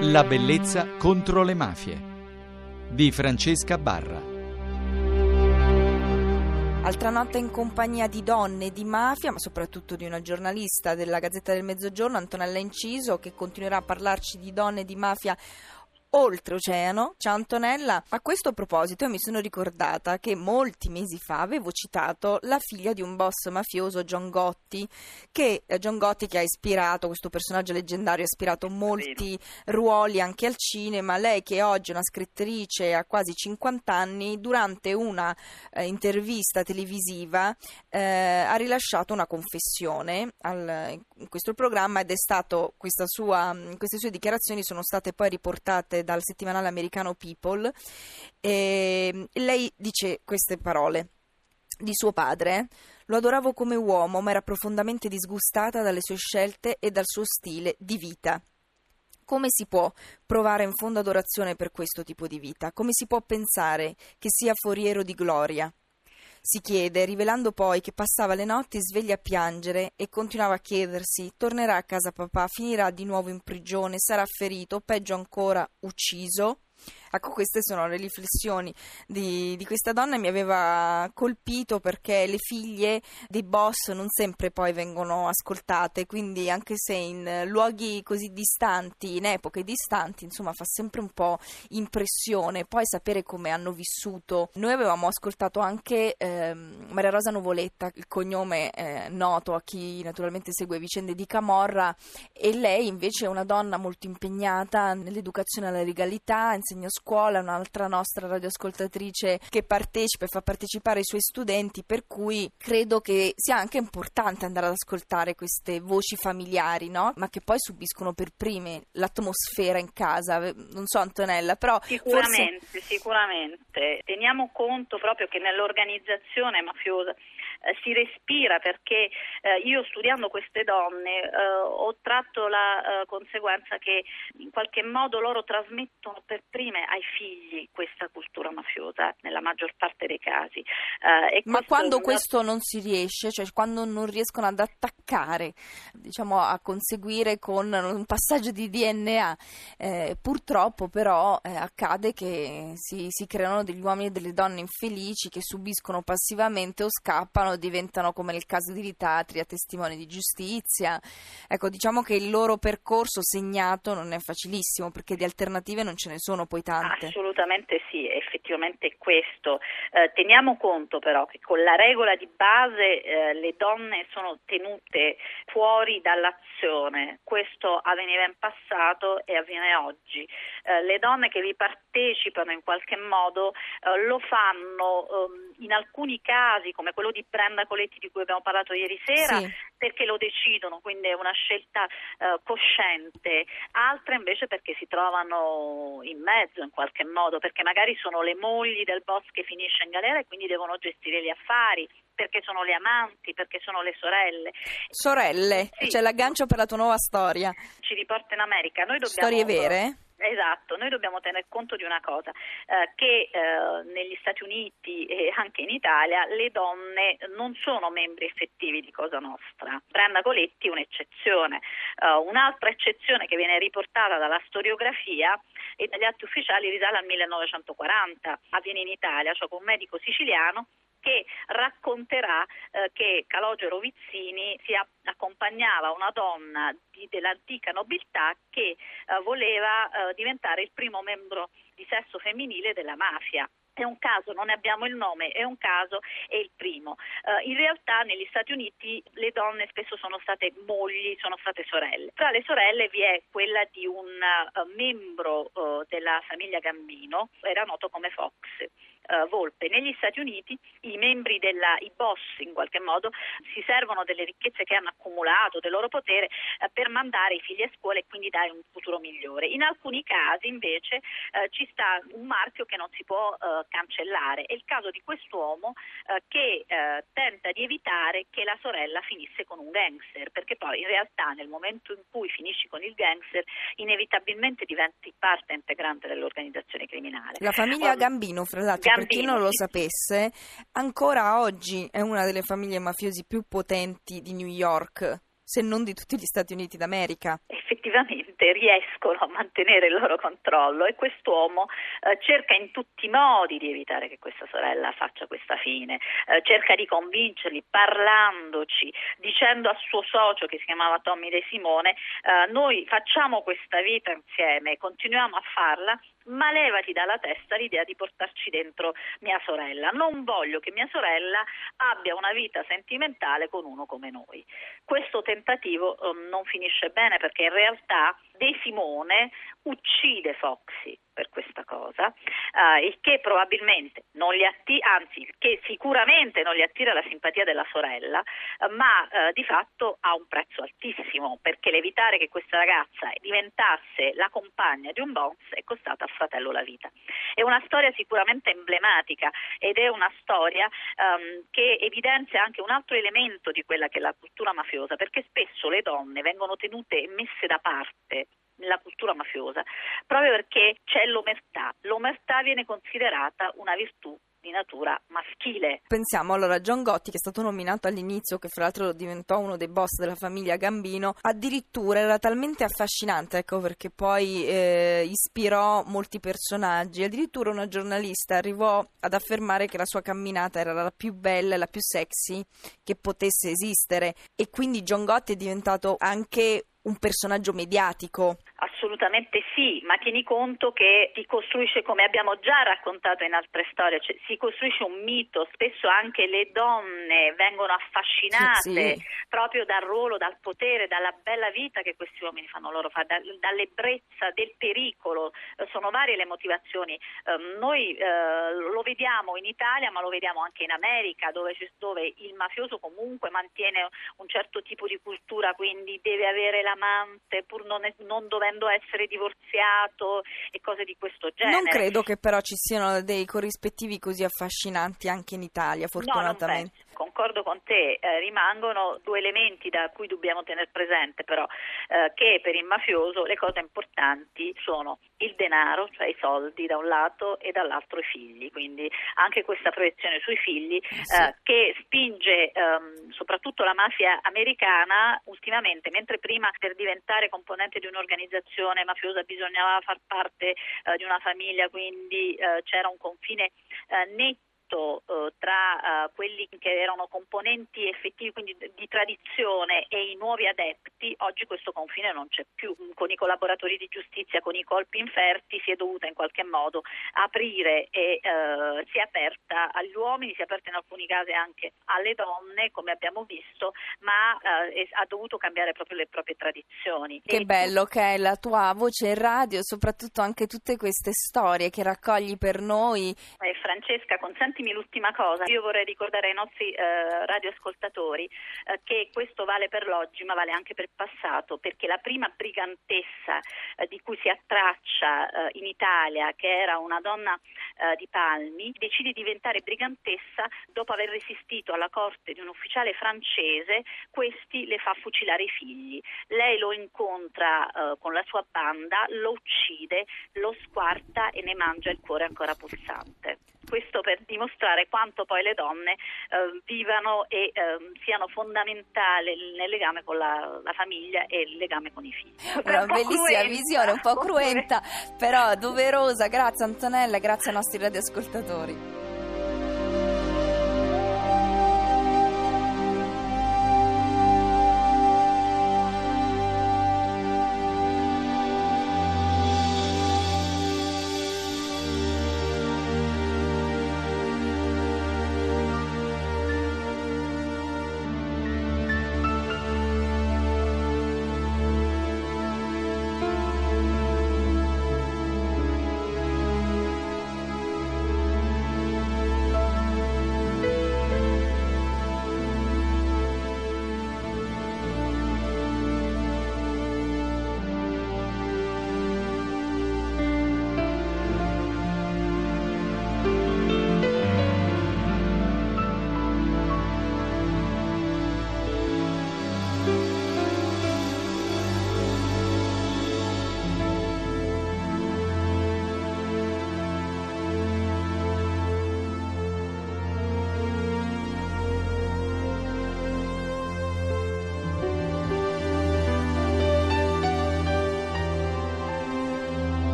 La bellezza contro le mafie di Francesca Barra. Altra notte in compagnia di donne di mafia, ma soprattutto di una giornalista della Gazzetta del Mezzogiorno, Antonella Inciso, che continuerà a parlarci di donne di mafia oltreoceano. Ciao Antonella, a questo proposito mi sono ricordata che molti mesi fa avevo citato la figlia di un boss mafioso, John Gotti, che eh, John Gotti che ha ispirato, questo personaggio leggendario, ha ispirato molti ruoli anche al cinema. Lei che oggi è una scrittrice a quasi 50 anni, durante una eh, intervista televisiva eh, ha rilasciato una confessione al, in questo programma ed è stato, sua, queste sue dichiarazioni sono state poi riportate dal settimanale americano People. E lei dice queste parole di suo padre. Lo adoravo come uomo, ma era profondamente disgustata dalle sue scelte e dal suo stile di vita. Come si può provare in fondo adorazione per questo tipo di vita? Come si può pensare che sia foriero di gloria? Si chiede, rivelando poi che passava le notti sveglia a piangere e continuava a chiedersi: tornerà a casa papà, finirà di nuovo in prigione, sarà ferito, o peggio ancora ucciso? Ecco, queste sono le riflessioni di, di, questa donna mi aveva colpito perché le figlie dei boss non sempre poi vengono ascoltate, quindi anche se in luoghi così distanti, in epoche distanti, insomma fa sempre un po' impressione poi sapere come hanno vissuto. Noi avevamo ascoltato anche eh, Maria Rosa Nuvoletta, il cognome eh, noto a chi naturalmente segue vicende di Camorra e lei invece è una donna molto impegnata nell'educazione alla legalità, insegna scuola, un'altra nostra radioascoltatrice che partecipa e fa partecipare i suoi studenti, per cui credo che sia anche importante andare ad ascoltare queste voci familiari, no? Ma che poi subiscono per prime l'atmosfera in casa. Non so Antonella, però sicuramente, forse... sicuramente. Teniamo conto proprio che nell'organizzazione mafiosa eh, si respira perché eh, io studiando queste donne eh, ho tratto la eh, conseguenza che in qualche modo loro trasmettono per prime ai figli questa cultura mafiosa nella maggior parte dei casi. Eh, Ma quando questo non si riesce, cioè quando non riescono ad attaccare, diciamo a conseguire con un passaggio di DNA, eh, purtroppo però accade che si, si creano degli uomini e delle donne infelici che subiscono passivamente o scappano diventano come nel caso di Ritatria testimoni di giustizia. Ecco, diciamo che il loro percorso segnato non è facilissimo perché di alternative non ce ne sono poi tante. Assolutamente sì, effettivamente è questo. Eh, teniamo conto però che con la regola di base eh, le donne sono tenute fuori dall'azione. Questo avveniva in passato e avviene oggi. Eh, le donne che vi partecipano in qualche modo eh, lo fanno ehm, in alcuni casi, come quello di Brenda Coletti di cui abbiamo parlato ieri sera, sì. perché lo decidono, quindi è una scelta eh, cosciente, altre invece perché si trovano in mezzo in qualche modo, perché magari sono le mogli del boss che finisce in galera e quindi devono gestire gli affari, perché sono le amanti, perché sono le sorelle. Sorelle, sì. c'è l'aggancio per la tua nuova storia. Ci riporta in America. Noi dobbiamo, Storie vere? Esatto, noi dobbiamo tener conto di una cosa, eh, che eh, negli Stati Uniti e anche in Italia le donne non sono membri effettivi di Cosa Nostra. Brenda Coletti è un'eccezione. Uh, un'altra eccezione che viene riportata dalla storiografia e dagli atti ufficiali risale al 1940, avviene in Italia, cioè con un medico siciliano che racconterà eh, che Calogero Vizzini si accompagnava una donna di, dell'antica nobiltà che eh, voleva eh, diventare il primo membro di sesso femminile della mafia. È un caso, non ne abbiamo il nome, è un caso, è il primo. Uh, in realtà negli Stati Uniti le donne spesso sono state mogli, sono state sorelle. Tra le sorelle vi è quella di un uh, membro uh, della famiglia Gambino, era noto come Fox uh, Volpe. Negli Stati Uniti i membri della, i boss in qualche modo si servono delle ricchezze che hanno accumulato, del loro potere uh, per mandare i figli a scuola e quindi dare un futuro migliore. In alcuni casi invece uh, ci sta un marchio che non si può cancellare. È il caso di quest'uomo che tenta di evitare che la sorella finisse con un gangster, perché poi in realtà nel momento in cui finisci con il gangster inevitabilmente diventi parte integrante dell'organizzazione criminale. La famiglia Gambino, fra l'altro, per chi non lo sapesse, ancora oggi è una delle famiglie mafiosi più potenti di New York, se non di tutti gli Stati Uniti d'America. Effettivamente riescono a mantenere il loro controllo e quest'uomo eh, cerca in tutti i modi di evitare che questa sorella faccia questa fine, eh, cerca di convincerli parlandoci, dicendo al suo socio che si chiamava Tommy De Simone, eh, noi facciamo questa vita insieme, continuiamo a farla ma levati dalla testa l'idea di portarci dentro mia sorella. Non voglio che mia sorella abbia una vita sentimentale con uno come noi. Questo tentativo um, non finisce bene perché in realtà De Simone uccide Foxy per questa cosa, uh, il che probabilmente non gli attira, anzi, il che sicuramente non gli attira la simpatia della sorella, uh, ma uh, di fatto ha un prezzo altissimo perché l'evitare che questa ragazza diventasse la compagna di un boss è costata a fratello la vita. È una storia sicuramente emblematica ed è una storia um, che evidenzia anche un altro elemento di quella che è la cultura mafiosa, perché spesso le donne vengono tenute e messe da parte nella cultura mafiosa, proprio perché c'è l'omertà. L'omertà viene considerata una virtù di natura maschile. Pensiamo allora a John Gotti che è stato nominato all'inizio, che fra l'altro diventò uno dei boss della famiglia Gambino, addirittura era talmente affascinante, ecco perché poi eh, ispirò molti personaggi, addirittura una giornalista arrivò ad affermare che la sua camminata era la più bella e la più sexy che potesse esistere e quindi John Gotti è diventato anche un personaggio mediatico. Assolutamente sì, ma tieni conto che si costruisce, come abbiamo già raccontato in altre storie, cioè si costruisce un mito, spesso anche le donne vengono affascinate sì, sì. proprio dal ruolo, dal potere, dalla bella vita che questi uomini fanno loro fare, da, dall'ebbrezza, del pericolo, eh, sono varie le motivazioni. Eh, noi eh, lo vediamo in Italia, ma lo vediamo anche in America, dove, dove il mafioso comunque mantiene un certo tipo di cultura, quindi deve avere l'amante pur non, non dovendo dovendo essere divorziato e cose di questo genere. Non credo che però ci siano dei corrispettivi così affascinanti anche in Italia, fortunatamente. No, concordo con te, eh, rimangono due elementi da cui dobbiamo tenere presente però, eh, che per il mafioso le cose importanti sono il denaro, cioè i soldi da un lato e dall'altro i figli, quindi anche questa proiezione sui figli eh, sì. Eh, che spinge ehm, soprattutto la mafia americana ultimamente, mentre prima per diventare componente di un'organizzazione mafiosa bisognava far parte eh, di una famiglia, quindi c'era un confine netto patto eh, tra eh, quelli che erano componenti effettivi, quindi di tradizione, e i nuovi adepti, oggi questo confine non c'è più. Con i collaboratori di giustizia, con i colpi inferti, si è dovuta in qualche modo aprire e eh, si è aperta agli uomini, si è aperta in alcuni casi anche alle donne, come abbiamo visto, ma eh, ha dovuto cambiare proprio le proprie tradizioni. Che e bello tu... che è la tua voce in radio, soprattutto anche tutte queste storie che raccogli per noi. Francesca, consenti consentimi l'ultima cosa, io vorrei ricordare ai nostri eh, radioascoltatori eh, che questo vale per l'oggi ma vale anche per il passato perché la prima brigantessa eh, di cui si attraccia eh, in Italia che era una donna eh, di Palmi decide di diventare brigantessa dopo aver resistito alla corte di un ufficiale francese questi le fa fucilare i figli. Lei lo incontra eh, con la sua banda lo uccide lo squarta e ne mangia il cuore ancora pulsante questo per dimostrare quanto poi le donne eh, vivano e eh, siano fondamentali nel legame con la, la, famiglia e il legame con i figli. Una un bellissima cruenta, visione, un po' cruenta, però doverosa. Grazie Antonella, grazie ai nostri radioascoltatori.